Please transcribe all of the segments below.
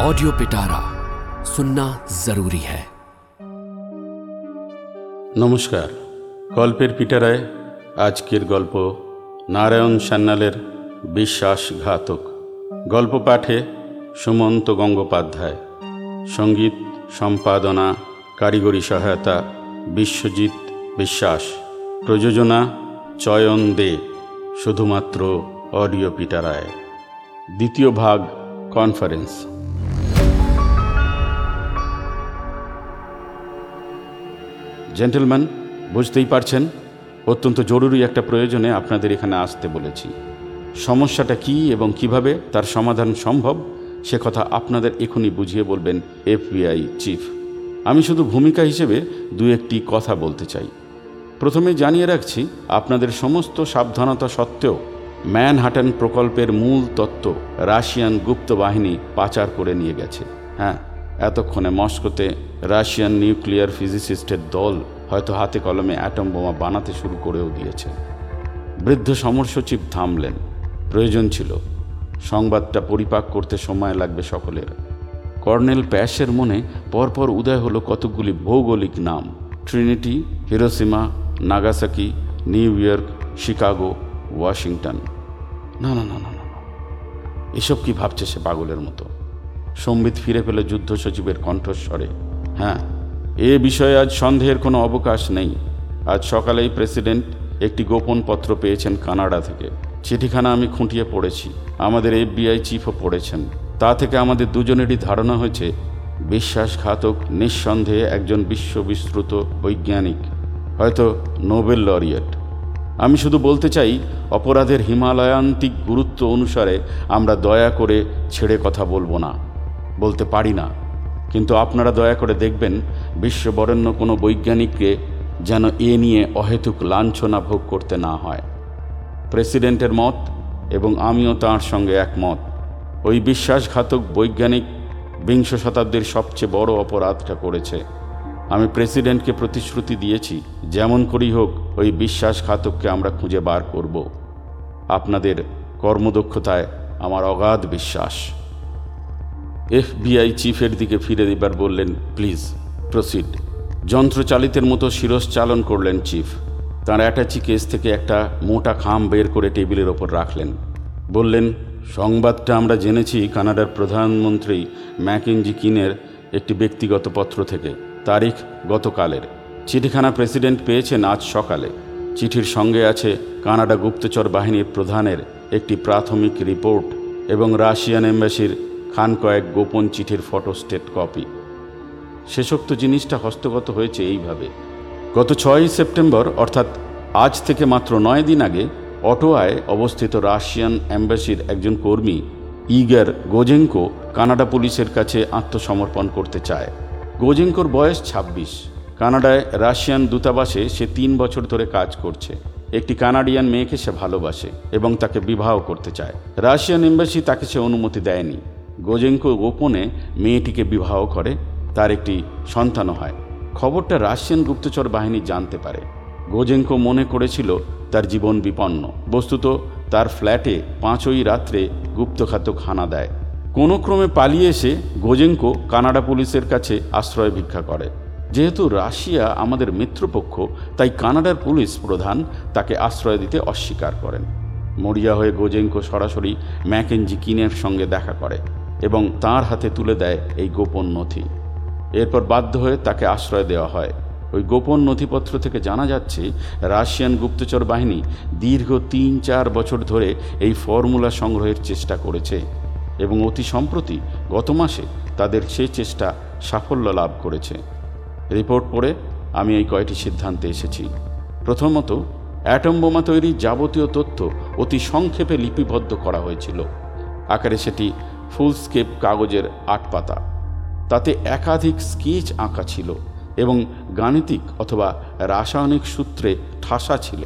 Audio पिटारा सुनना जरूरी है নমস্কার গল্পের পিটারায় আজকের গল্প নারায়ণ সান্যালের বিশ্বাসঘাতক গল্প পাঠে সুমন্ত গঙ্গোপাধ্যায় সঙ্গীত সম্পাদনা কারিগরি সহায়তা বিশ্বজিৎ বিশ্বাস প্রযোজনা চয়ন দে শুধুমাত্র অডিও পিটারায় দ্বিতীয় ভাগ কনফারেন্স জেন্টেলম্যান, বুঝতেই পারছেন, অত্যন্ত জরুরি একটা প্রয়োজনে আপনাদের এখানে আসতে বলেছি। সমস্যাটা কি এবং কীভাবে তার সমাধান সম্ভব, সে কথা আপনাদের এখনই বুঝিয়ে বলবেন এফবিআই চিফ। আমি শুধু ভূমিকা হিসেবে দু একটি কথা বলতে চাই। প্রথমে জানিয়ে রাখছি, আপনাদের সমস্ত সাবধানতা সত্ত্বেও ম্যানহাটন প্রকল্পের মূল তত্ত্ব রাশিয়ান গুপ্ত বাহিনী পাচার করে নিয়ে গেছে। হ্যাঁ এতক্ষণে মস্কোতে রাশিয়ান নিউক্লিয়ার ফিজিসিস্টের দল হয়তো হাতে কলমে অ্যাটম বোমা বানাতে শুরু করেও দিয়েছে। বৃদ্ধ সমর সচিব থামলেন। প্রয়োজন ছিল। সংবাদটা পরিপাক করতে সময় লাগবে সকলের। কর্নেল প্যাশের মনে পরপর উদয় হলো কতকগুলি ভৌগোলিক নাম। Trinity, Hiroshima, Nagasaki, New York, Chicago, Washington. না না না না না। এসব কি ভাবছে সে পাগলের মতো? সম্বিত ফিরে পেল যুদ্ধ সচিবের কণ্ঠস্বরে। হ্যাঁ এ বিষয়ে আজ সন্দেহের কোনো অবকাশ নেই। আজ সকালেই প্রেসিডেন্ট একটি গোপন পত্র পেয়েছেন কানাডা থেকে। চিঠিখানা আমি খুঁটিয়ে পড়েছি। আমাদের এফবিআই চিফও পড়েছেন। তা থেকে আমাদের দুজনেরই ধারণা হয়েছে, বিশ্বাসঘাতক, নিঃসন্দেহে একজন বিশ্ববিশ্রুত বৈজ্ঞানিক, হয়তো নোবেল লরিয়েট। আমি শুধু বলতে চাই, অপরাধের হিমালয়ান্তিক গুরুত্ব অনুসারে আমরা দয়া করে ছেড়ে কথা বলব না, বলতে পারি না। কিন্তু আপনারা দয়া করে দেখবেন, বিশ্ববরেণ্য কোনো বৈজ্ঞানিককে যেন এ নিয়ে অহেতুক লাঞ্ছনা ভোগ করতে না হয়। প্রেসিডেন্টের মত এবং আমিও তাঁর সঙ্গে একমত। ওই বিশ্বাসঘাতক বৈজ্ঞানিক বিংশ শতাব্দীর সবচেয়ে বড় অপরাধটা করেছে। আমি প্রেসিডেন্টকে প্রতিশ্রুতি দিয়েছি, যেমন করেই হোক ওই বিশ্বাসঘাতককে আমরা খুঁজে বার করব। আপনাদের কর্মদক্ষতায় আমার অগাধ বিশ্বাস। এফবিআই চিফের দিকে ফিরে এবার বললেন, প্লিজ, প্রসিড। যন্ত্রচালিতের মতো শিরস চালন করলেন চিফ। তার অ্যাটাচি কেস থেকে একটা মোটা খাম বের করে টেবিলের ওপর রাখলেন। বললেন, সংবাদটা আমরা জেনেছি কানাডার প্রধানমন্ত্রী ম্যাকিনজি কিনের একটি ব্যক্তিগত পত্র থেকে, তারিখ গতকালের। চিঠিখানা প্রেসিডেন্ট পেয়েছেন আজ সকালে। চিঠির সঙ্গে আছে কানাডা গুপ্তচর বাহিনীর প্রধানের একটি প্রাথমিক রিপোর্ট এবং রাশিয়ান এম্বাসির খান কয়েক গোপন চিঠির ফটোস্টেট কপি। শেষোক্ত জিনিসটা হস্তগত হয়েছে এইভাবে। গত ছয়ই সেপ্টেম্বর, অর্থাৎ আজ থেকে মাত্র নয় দিন আগে, অটোয়ায় অবস্থিত রাশিয়ান অ্যাম্বাসির একজন কর্মী, ইগার গোজেঙ্কো, কানাডা পুলিশের কাছে আত্মসমর্পণ করতে চায়। গোজেঙ্কোর বয়স ২৬ কানাডায় রাশিয়ান দূতাবাসে সে তিন বছর ধরে কাজ করছে। একটি কানাডিয়ান মেয়েকে সে ভালোবাসে এবং তাকে বিবাহ করতে চায়। রাশিয়ান এম্বাসি তাকে সে অনুমতি দেয়নি। গোজেঙ্কো গোপনে মেয়েটিকে বিবাহ করে, তার একটি সন্তানও হয়। খবরটা রাশিয়ান গুপ্তচর বাহিনী জানতে পারে। গোজেঙ্কো মনে করেছিল তার জীবন বিপন্ন। বস্তুত তার ফ্ল্যাটে পাঁচই রাত্রে গুপ্তঘাতক হানা দেয়। কোনো ক্রমে পালিয়ে এসে গোজেঙ্কো কানাডা পুলিশের কাছে আশ্রয় ভিক্ষা করে। যেহেতু রাশিয়া আমাদের মিত্রপক্ষ, তাই কানাডার পুলিশ প্রধান তাকে আশ্রয় দিতে অস্বীকার করেন। মরিয়া হয়ে গোজেঙ্কো সরাসরি ম্যাকেনজি কিনের সঙ্গে দেখা করে। এবং তার হাতে তুলে দেয় এই গোপন নথি। এরপর বাধ্য হয়ে তাকে আশ্রয় দেওয়া হয়। ওই গোপন নথিপত্র থেকে জানা যাচ্ছে, রাশিয়ান গুপ্তচর বাহিনী দীর্ঘ তিন চার বছর ধরে এই ফর্মুলা সংগ্রহের চেষ্টা করেছে এবং অতি সম্প্রতি গত মাসে তাদের সে চেষ্টা সাফল্য লাভ করেছে। রিপোর্ট পড়ে আমি এই কয়টি সিদ্ধান্তে এসেছি। প্রথমত, অ্যাটম বোমা তৈরির যাবতীয় তথ্য অতি সংক্ষেপে লিপিবদ্ধ করা হয়েছিল। আকারে সেটি ফুলস্কেপ কাগজের আট পাতা তাতে একাধিক স্কেচ আঁকা ছিল এবং গাণিতিক অথবা রাসায়নিক সূত্রে ঠাসা ছিল।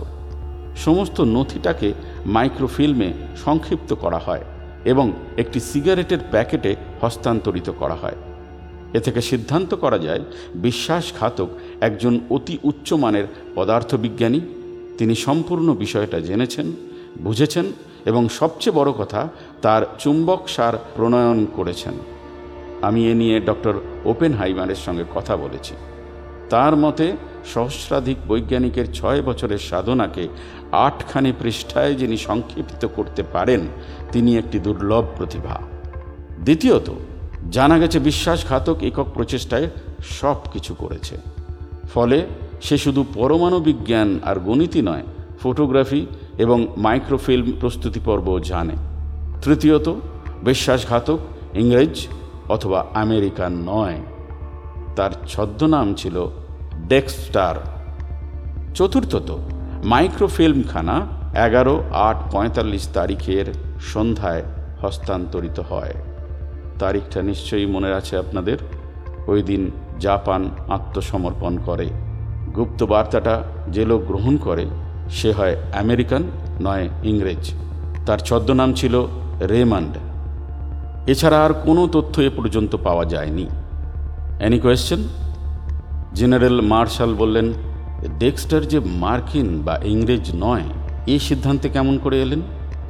সমস্ত নথিটাকে মাইক্রোফিল্মে সংক্ষিপ্ত করা হয় এবং একটি সিগারেটের প্যাকেটে হস্তান্তরিত করা হয়। এ থেকে সিদ্ধান্ত করা যায়, বিশ্বাসঘাতক একজন অতি উচ্চমানের পদার্থবিজ্ঞানী, তিনি সম্পূর্ণ বিষয়টা জেনেছেন, বুঝেছেন এবং সবচেয়ে বড় কথা, তার চুম্বক সার প্রণয়ন করেছেন। আমি এ নিয়ে ডক্টর ওপেন হাইমারের সঙ্গে কথা বলেছি। তার মতে, সহস্রাধিক বৈজ্ঞানিকের ছয় বছরের সাধনাকে আটখানি পৃষ্ঠায় যিনি সংক্ষিপ্ত করতে পারেন, তিনি একটি দুর্লভ প্রতিভা। দ্বিতীয়ত, জানা গেছে বিশ্বাসঘাতক একক প্রচেষ্টায় সব কিছু করেছে। ফলে, সে শুধু পরমাণু বিজ্ঞান আর গণিতই নয়, ফটোগ্রাফি এবং মাইক্রোফিল্ম প্রস্তুতি পর্বও জানে। তৃতীয়ত, বিশ্বাসঘাতক, ইংরেজ অথবা আমেরিকান নয়। তার ছদ্মনাম ছিল ডেক্সটার। চতুর্থত, মাইক্রোফিল্মখানা এগারো আট পঁয়তাল্লিশ তারিখের সন্ধ্যায় হস্তান্তরিত হয়। তারিখটা নিশ্চয়ই মনে আছে আপনাদের? ওই দিন জাপান আত্মসমর্পণ করে। গুপ্ত বার্তাটা যে লোক গ্রহণ করে সে হয় আমেরিকান, নয় ইংরেজ। তার ছদ্মনাম ছিল রেমান্ড। এছাড়া আর কোনো তথ্য এ পর্যন্ত পাওয়া যায়নি। এনি কোয়েশ্চেন জেনারেল মার্শাল বললেন ডেক্সটার যে মার্কিন বা ইংরেজ নয় এই সিদ্ধান্তে কেমন করে এলেন?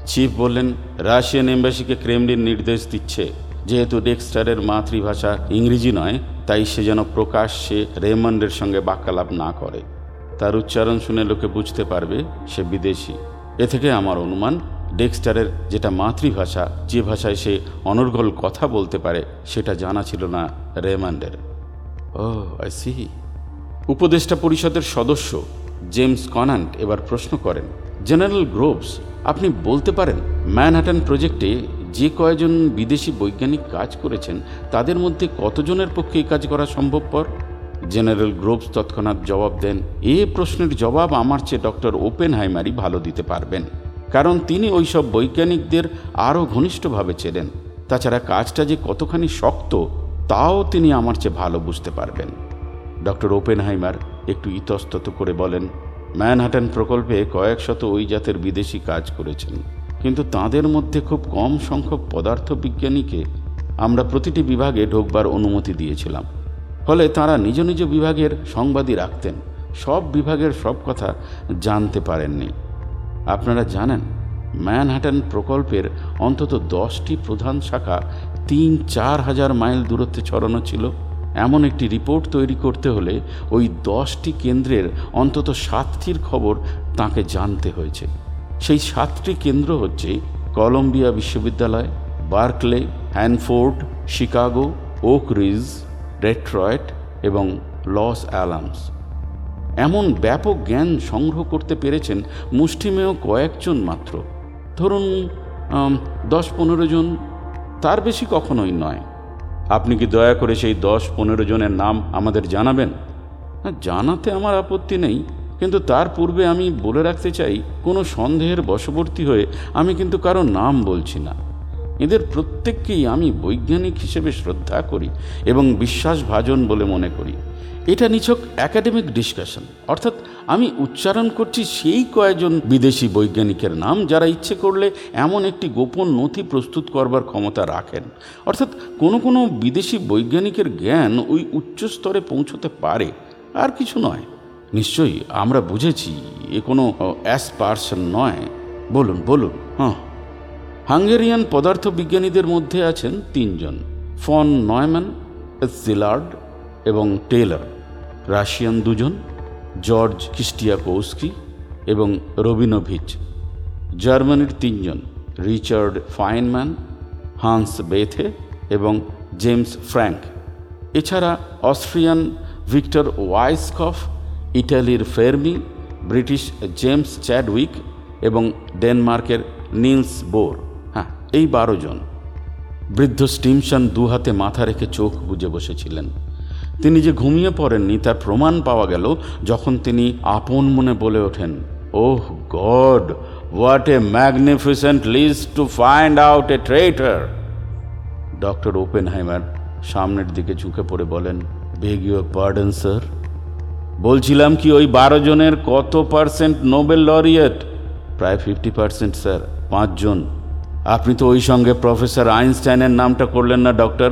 চিফ বললেন রাশিয়ান এম্বাসিকে ক্রেমলিন নির্দেশ দিচ্ছে। যেহেতু ডেক্সটারের মাতৃভাষা ইংরেজি নয়, তাই সে যেন প্রকাশ্যে রেমন্ডের সঙ্গে বাক্যালাপ না করে। তার উচ্চারণ শুনে লোকে বুঝতে পারবে সে বিদেশি। এ থেকে আমার অনুমান, ডেক্সটারের যেটা মাতৃভাষা, যে ভাষায় সে অনর্গল কথা বলতে পারে, সেটা জানা ছিল না রেমান্ডের। ও আই সি উপদেষ্টা পরিষদের সদস্য জেমস কনান্ট এবার প্রশ্ন করেন, জেনারেল গ্রোভস, আপনি বলতে পারেন ম্যানহাটন প্রজেক্টে যে কয়জন বিদেশি বৈজ্ঞানিক কাজ করেছেন, তাদের মধ্যে কতজনের পক্ষে এই কাজ করা সম্ভবপর? জেনারেল গ্রোভস তৎক্ষণাৎ জবাব দেন, এ প্রশ্নের জবাব আমার চেয়ে ডক্টর ওপেন হাইমারি ভালো দিতে পারবেন। কারণ তিনি ওইসব বৈজ্ঞানিকদের আরও ঘনিষ্ঠভাবে চেনেন। তাছাড়া কাজটা যে কতখানি শক্ত, তাও তিনি আমার চেয়ে ভালো বুঝতে পারবেন। ডক্টর ওপেনহাইমার একটু ইতস্তত করে বলেন, ম্যানহাটন প্রকল্পে কয়েক শত ওই জাতের বিদেশি কাজ করেছেন, কিন্তু তাদের মধ্যে খুব কম সংখ্যক পদার্থ বিজ্ঞানীকে আমরা প্রতিটি বিভাগে ঢোকবার অনুমতি দিয়েছিলাম। ফলে তারা নিজ নিজ বিভাগের সংবাদই রাখতেন। সব বিভাগের সব কথা জানতে পারেননি। আপনারা জানেন ম্যানহাটন প্রকল্পের অন্তত দশটি প্রধান শাখা তিন চার হাজার মাইল দূরত্বে ছড়ানো ছিল। এমন একটি রিপোর্ট তৈরি করতে হলে ওই দশটি কেন্দ্রের অন্তত সাতটির খবর তাকে জানতে হয়েছে। সেই সাতটি কেন্দ্র হচ্ছে কলম্বিয়া বিশ্ববিদ্যালয়, Berkeley, Hanford, Chicago, Oak Ridge Detroit এবং লস অ্যালামস। এমন ব্যাপক জ্ঞান সংগ্রহ করতে পেরেছেন মুষ্টিমেয় কয়েকজন মাত্র। ধরুন দশ পনেরো জন, তার বেশি কখনোই নয়। আপনি কি দয়া করে সেই দশ পনেরো জনের নাম আমাদের জানাবেন? জানাতে আমার আপত্তি নেই, কিন্তু তার পূর্বে আমি বলে রাখতে চাই, কোনো সন্দেহের বশবর্তী হয়ে আমি কিন্তু কারও নাম বলছি না। এদের প্রত্যেককেই আমি বৈজ্ঞানিক হিসেবে শ্রদ্ধা করি এবং বিশ্বাসভাজন বলে মনে করি। এটা নিছক একাডেমিক ডিসকাশন অর্থাৎ আমি উচ্চারণ করছি সেই কয়েকজন বিদেশি বৈজ্ঞানিকের নাম যারা ইচ্ছে করলে এমন একটি গোপন নথি প্রস্তুত করবার ক্ষমতা রাখেন। অর্থাৎ কোনো কোনো বিদেশি বৈজ্ঞানিকের জ্ঞান ওই উচ্চ স্তরে পৌঁছতে পারে, আর কিছু নয়। নিশ্চয়ই আমরা বুঝেছি, এ কোনো অ্যাসপার্সন নয়। বলুন বলুন। হ্যাঁ। হাঙ্গেরিয়ান পদার্থবিজ্ঞানীদের মধ্যে আছেন তিনজন, ফন নয়ম্যান, জিলার্ড এবং টেলর রাশিয়ান দুজন, জর্জ খ্রিস্টিয়াকোস্কি এবং রবিনোভিচ। জার্মানির তিনজন, রিচার্ড ফাইনম্যান, হান্স বেথে এবং জেমস ফ্র্যাঙ্ক। এছাড়া অস্ট্রিয়ান ভিক্টর ওয়াইসকফ, ইটালির ফেরমি, ব্রিটিশ জেমস চ্যাডউইক এবং ডেনমার্কের নিলস বোর। এই বারো জন বৃদ্ধ স্টিমসন দু হাতে মাথা রেখে চোখ বুজে বসেছিলেন। তিনি যে ঘুমিয়ে পড়েননি, তার প্রমাণ পাওয়া গেল যখন তিনি আপন মনে বলে ওঠেন, ওহ God, what a magnificent list to find out a traitor doctor Oppenheimer সামনের দিকে ঝুঁকে পড়ে বলেন, বেগ ইউর পার্ডন, স্যার। বলছিলাম কি ওই বারো জনের কত পার্সেন্ট নোবেল লরিয়েট? প্রায় ফিফটি পার্সেন্ট, স্যার, পাঁচজন। আপনি তো ওই সঙ্গে প্রফেসর আইনস্টাইনের নামটা করলেন না, ডক্টর?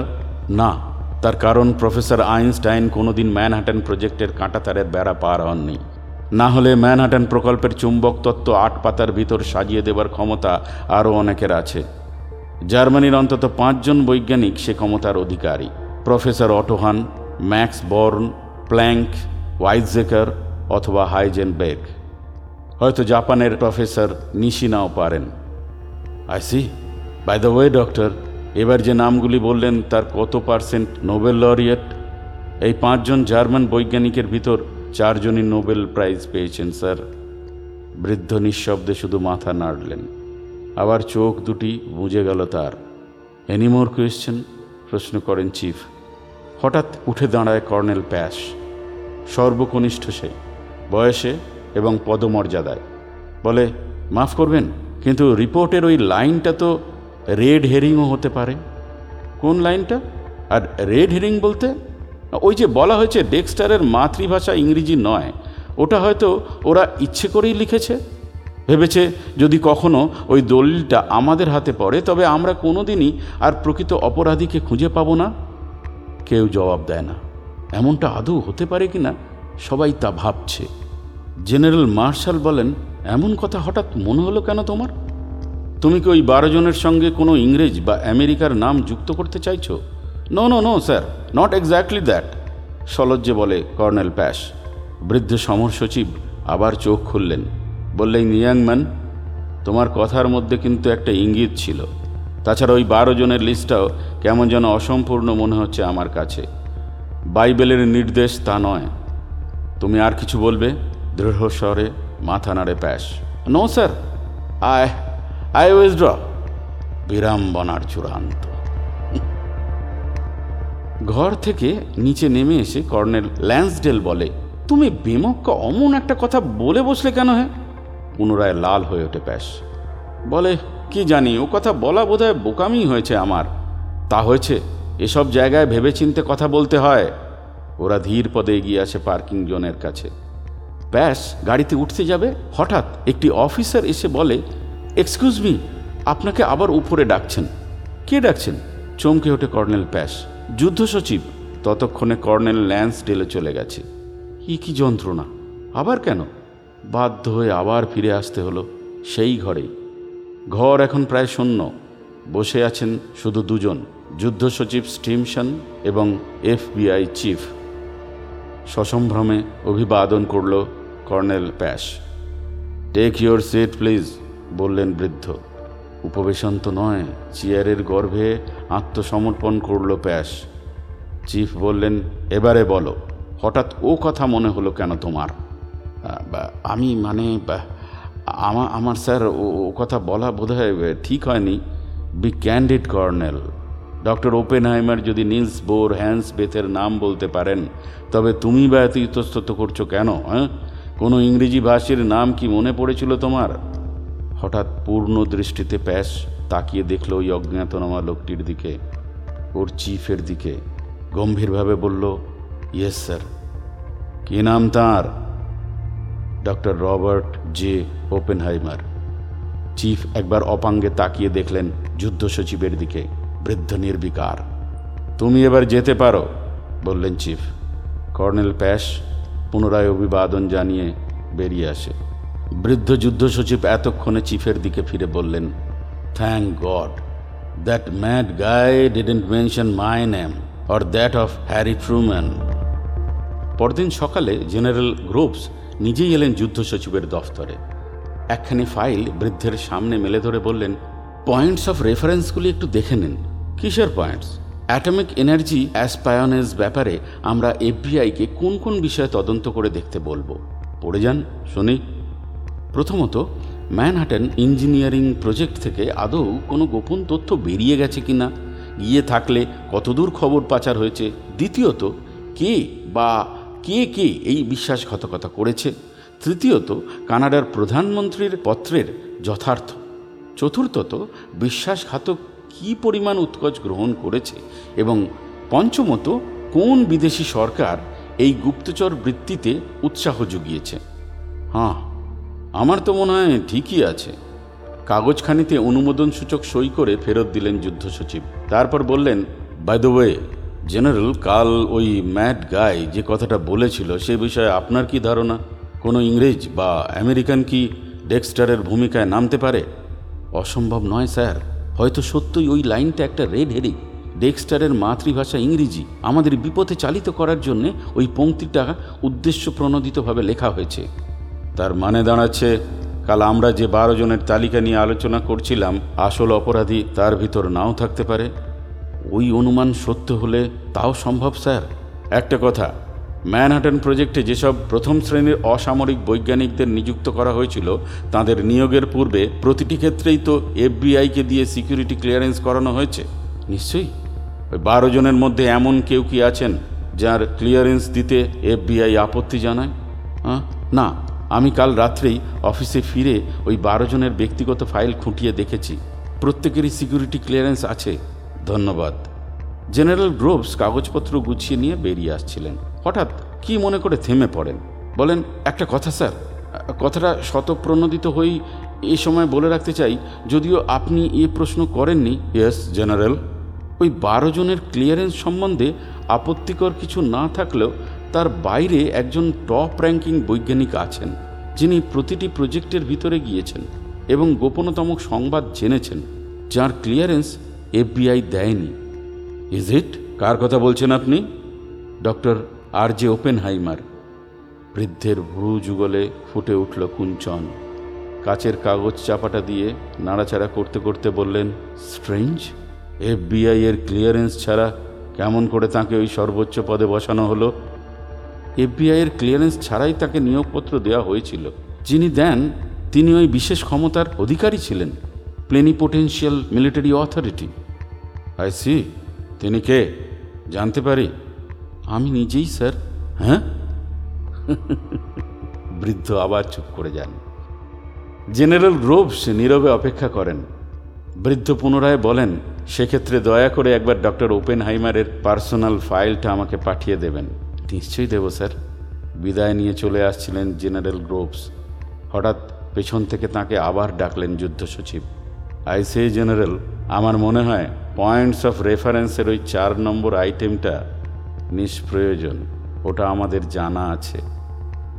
না, তার কারণ প্রফেসর আইনস্টাইন কোনোদিন ম্যানহাটন প্রজেক্টের কাঁটাতারের বেড়া পার হননি। না হলে ম্যানহাটন প্রকল্পের চুম্বক তত্ত্ব আট পাতার ভিতর সাজিয়ে দেবার ক্ষমতা আরও অনেকের আছে। জার্মানির অন্তত পাঁচজন বৈজ্ঞানিক সে ক্ষমতার অধিকারী। Professor Otto Hahn, Max Born, Planck, Weizsacker অথবা হাইজেনবেগ হয়তো জাপানের প্রফেসর নিশিনাও পারেন। I see by the way doctor এবার যে নামগুলি বললেন, তার কত পার্সেন্ট নোবেল লরিয়েট? এই পাঁচজন জার্মান বৈজ্ঞানিকের ভিতর চারজনই নোবেল প্রাইজ পেয়েছেন, স্যার। বৃদ্ধ নিঃশব্দে শুধু মাথা নাড়লেন। আবার চোখ দুটি বুঝে গেল তার। এনিমোর কোয়েশ্চেন প্রশ্ন করেন চিফ। হঠাৎ উঠে দাঁড়ায় কর্নেল প্যাশ। সর্বকনিষ্ঠ সে। বয়সে এবং পদমর্যাদায়। বলে, মাফ করবেন কিন্তু রিপোর্টের ওই লাইনটা তো রেড হেরিংও হতে পারে। কোন লাইনটা? আর রেড হেরিং বলতে ওই যে বলা হয়েছে ডেক্সটারের মাতৃভাষা ইংরেজি নয়, ওটা হয়তো ওরা ইচ্ছে করেই লিখেছে। ভেবেছে যদি কখনো ওই দলিলটা আমাদের হাতে পড়ে, তবে আমরা কোনোদিনই আর প্রকৃত অপরাধীকে খুঁজে পাবো না। কেউ জবাব দেয় না। এমনটা আদৌ হতে পারে কি না সবাই তা ভাবছে। জেনারেল মার্শাল বলেন এমন কথা হঠাৎ মনে হলো কেন তোমার? তুমি কি ওই বারো জনের সঙ্গে কোনো ইংরেজ বা আমেরিকার নাম যুক্ত করতে চাইছো? No no no sir not exactly that সলজ্জে বলে কর্নেল প্যাশ। বৃদ্ধ সমর সচিব আবার চোখ খুললেন, বললেন ইয়াংম্যান তোমার কথার মধ্যে কিন্তু একটা ইঙ্গিত ছিল। তাছাড়া ওই বারো জনের লিস্টটাও কেমন যেন অসম্পূর্ণ মনে হচ্ছে আমার কাছে। বাইবেলের নির্দেশ তা নয়। তুমি আর কিছু বলবে? দৃঢ় স্বরে মাথা নাড়ে Pash. No sir I I withdraw বিড়ম্বনার চূড়ান্ত। ঘর থেকে নিচে নেমে এসে কর্নেল ল্যান্সডেল বলে, তুমি বেমক্কা অমন একটা কথা বলে বসলে কেন হ্যাঁ পুনরায় লাল হয়ে ওঠে প্যাস বলে, কি জানি, ও কথা বলা বোধহয় বোকামি হয়েছে আমার। তা হয়েছে, এসব জায়গায় ভেবেচিন্তে কথা বলতে হয়। ওরা ধীর পদে এগিয়ে আসে পার্কিং জোনের কাছে। ব্যাস, গাড়িতে উঠতে যাবে। হঠাৎ একটি অফিসার এসে বলে, এক্সকিউজ মি, আপনাকে আবার উপরে ডাকছেন। কে ডাকছেন? চমকে ওঠে কর্নেল প্যাস যুদ্ধ সচিব। ততক্ষণে কর্নেল ল্যান্স ডেলে চলে গেছে। কি কি যন্ত্রণা? আবার কেন? বাধ্য হয়ে আবার ফিরে আসতে হলো সেই ঘরেই। ঘর এখন প্রায় শূন্য। বসে আছেন শুধু দুজন, যুদ্ধ সচিব স্টিমসন এবং এফবিআই চিফ। সসম্ভ্রমে অভিবাদন করল colonel Pash. Take your seat please বললেন বৃদ্ধ। উপবেশন তো নয়, চেয়ারের গর্ভে আত্মসমর্পণ করল প্যাশ। চিফ বললেন, এবারে বলো, হঠাৎ ও কথা মনে হলো কেন তোমার? আমি মানে আমার স্যার, ও কথা বলা বোধহয় ঠিক হয়নি। Be candid colonel. Doctor Oppen Oppenheimer যদি নিলস বোর হ্যান্স বেথের নাম বলতে পারেন, তবে তুমি বা এত ইতস্তত করছ কেন হ্যাঁ? কোনো ইংরেজি ভাষীর নাম কি মনে পড়েছিল তোমার? হঠাৎ পূর্ণ দৃষ্টিতে প্যাস তাকিয়ে দেখল ওই অজ্ঞাতনামা লোকটির দিকে, ওর চিফের দিকে। গম্ভীরভাবে বলল, ইয়েস, স্যার। কি নাম তার? Doctor Robert J Oppenheimer. Chief একবার অপাঙ্গে তাকিয়ে দেখলেন যুদ্ধ সচিবের দিকে, বৃদ্ধ নির্বিকার। তুমি এবার যেতে পারো, বললেন চিফ। কর্নেল প্যাশ পুনরায় অভিবাদন জানিয়ে বেরিয়ে আসে। বৃদ্ধ যুদ্ধ সচিব এতক্ষণে চিফের দিকে ফিরে বললেন thank God that mad guy didn't mention my name or that of Harry Truman পরদিন সকালে জেনারেল গ্রোভস নিজেই এলেন যুদ্ধ সচিবের দফতরে। একখানি ফাইল বৃদ্ধের সামনে মেলে ধরে বললেন পয়েন্টস অফ রেফারেন্সগুলি একটু দেখে নিন। কিসের পয়েন্টস অ্যাটমিক এনার্জি অ্যাসপায়নেস ব্যাপারে আমরা এফবিআইকে কোন কোন বিষয়ে তদন্ত করে দেখতে বলব? পড়ে যান, শুনি। প্রথমত, ম্যানহাটন ইঞ্জিনিয়ারিং প্রজেক্ট থেকে আদৌ কোনো গোপন তথ্য বেরিয়ে গেছে কিনা? গিয়ে থাকলে কতদূর খবর পাচার হয়েছে? দ্বিতীয়ত, কে বা কে কে এই বিশ্বাসঘাতকতা করেছে? তৃতীয়ত, কানাডার প্রধানমন্ত্রীর পত্রের যথার্থ। চতুর্থত, বিশ্বাসঘাতক কী পরিমাণ উৎকোচ গ্রহণ করেছে এবং পঞ্চমত, কোন বিদেশি সরকার এই গুপ্তচর বৃত্তিতে উৎসাহ জুগিয়েছে? হ্যাঁ আমার তো মনে হয় ঠিকই আছে। কাগজখানিতে অনুমোদন সূচক সই করে ফেরত দিলেন যুদ্ধ সচিব। তারপর বললেন বাই দ্য ওয়ে জেনারেল কাল ওই ম্যাট গাই যে কথাটা বলেছিল সে বিষয়ে আপনার কি ধারণা? কোনো ইংরেজ বা আমেরিকান কি ডেক্সটারের ভূমিকায় নামতে পারে? অসম্ভব নয়, স্যার। হয়তো সত্যই ওই লাইনটা একটা রেড হেরিং ডেক্সটারের মাতৃভাষা ইংরেজি। আমাদের বিপথে চালিত করার জন্য ওই পংক্তিটা উদ্দেশ্য প্রণোদিতভাবে লেখা হয়েছে। তার মানে দাঁড়াচ্ছে কাল আমরা যে বারো জনের তালিকা নিয়ে আলোচনা করছিলাম আসল অপরাধী তার ভিতর নাও থাকতে পারে। ওই অনুমান সত্য হলে তাও সম্ভব স্যার। একটা কথা ম্যানহাটন প্রজেক্টে যেসব প্রথম শ্রেণির অসামরিক বৈজ্ঞানিকদের নিযুক্ত করা হয়েছিল তাদের নিয়োগের পূর্বে প্রতিটি ক্ষেত্রেই তো এফবিআইকে দিয়ে সিকিউরিটি ক্লিয়ারেন্স করানো হয়েছে। নিশ্চয়ই। ওই বারো জনের মধ্যে এমন কেউ কি আছেন যার ক্লিয়ারেন্স দিতে এফবিআই আপত্তি জানায়? না আমি কাল রাত্রেই অফিসে ফিরে ওই বারো জনের ব্যক্তিগত ফাইল খুঁটিয়ে দেখেছি। প্রত্যেকেরই সিকিউরিটি ক্লিয়ারেন্স আছে। ধন্যবাদ। জেনারেল গ্রোভস কাগজপত্র গুছিয়ে নিয়ে বেরিয়ে আসছিলেন। হঠাৎ কি মনে করে থেমে পড়েন? বলেন একটা কথা স্যার কথাটা শতপ্রণোদিত হয়েই এ সময় বলে রাখতে চাই যদিও আপনি এ প্রশ্ন করেননি। Yes general. ওই বারো জনের ক্লিয়ারেন্স সম্বন্ধে আপত্তিকর কিছু না থাকলেও তার বাইরে একজন টপ র্যাঙ্কিং বৈজ্ঞানিক আছেন যিনি প্রতিটি প্রজেক্টের ভিতরে গিয়েছেন এবং গোপনতম সংবাদ জেনেছেন যার ক্লিয়ারেন্স এফবিআই দেয়নি। Is it? কার কথা বলছেন আপনি? Doctor R J Oppenheimer বৃদ্ধের ভ্রু যুগলে ফুটে উঠল কুঞ্চন। কাচের কাগজ চাপাটা দিয়ে নাড়াচাড়া করতে করতে বললেন, স্ট্রেঞ্জ, এফবিআই এর ক্লিয়ারেন্স ছাড়া কেমন করে তাকে ওই সর্বোচ্চ পদে বসানো হলো? এফবিআই এর ক্লিয়ারেন্স ছাড়াই তাকে নিয়োগপত্র দেওয়া হয়েছিল। যিনি দেন, তিনি ওই বিশেষ ক্ষমতার অধিকারী ছিলেন plenipotential military authority. I see, তিনি কে? জানতে পারি? আমি নিজেই স্যার। হ্যাঁ? বৃদ্ধ আবার চুপ করে যান। জেনারেল গ্রোভস নীরবে অপেক্ষা করেন। বৃদ্ধ পুনরায় বলেন সেক্ষেত্রে দয়া করে একবার ডক্টর ওপেন হাইমারের পার্সোনাল ফাইলটা আমাকে পাঠিয়ে দেবেন। নিশ্চয়ই দেব স্যার। বিদায় নিয়ে চলে আসছিলেন জেনারেল গ্রোভস। হঠাৎ পেছন থেকে তাকে আবার ডাকলেন যুদ্ধ সচিব। আই সে জেনারেল আমার মনে হয় পয়েন্টস অফ রেফারেন্সের ওই চার নম্বর আইটেমটা নিষ্প্রয়োজন। ওটা আমাদের জানা আছে।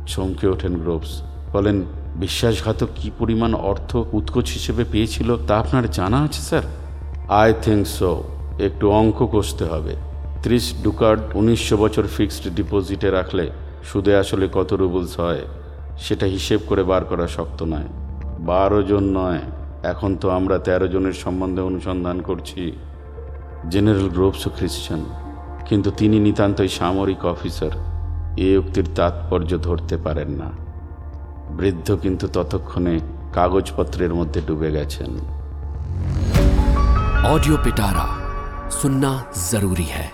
চমকে ওঠেন গ্রোভস। বলেন, বিশ্বাসঘাতক কি পরিমাণ অর্থ উৎকোচ হিসেবে পেয়েছিল তা আপনার জানা আছে, স্যার? I think so. একটু অঙ্ক কষতে হবে। ত্রিশ ডুকার্ড উনিশশো বছর ফিক্সড ডিপোজিটে রাখলে সুদে আসলে কত রুবলস হয়, সেটা হিসেব করে বার করা শক্ত নয়। বারো জন নয়। এখন তো আমরা তেরো জনের সম্বন্ধে অনুসন্ধান করছি। জেনারেল গ্রোভসও খ্রিশ্চান কিন্তু তিনি নিতান্তই সামরিক অফিসার এ উক্তির তাৎপর্য ধরতে পারেন না বৃদ্ধ কিন্তু ততক্ষণে কাগজপত্রের মধ্যে ডুবে গেছেন ऑडियो पिटारा सुनना जरूरी है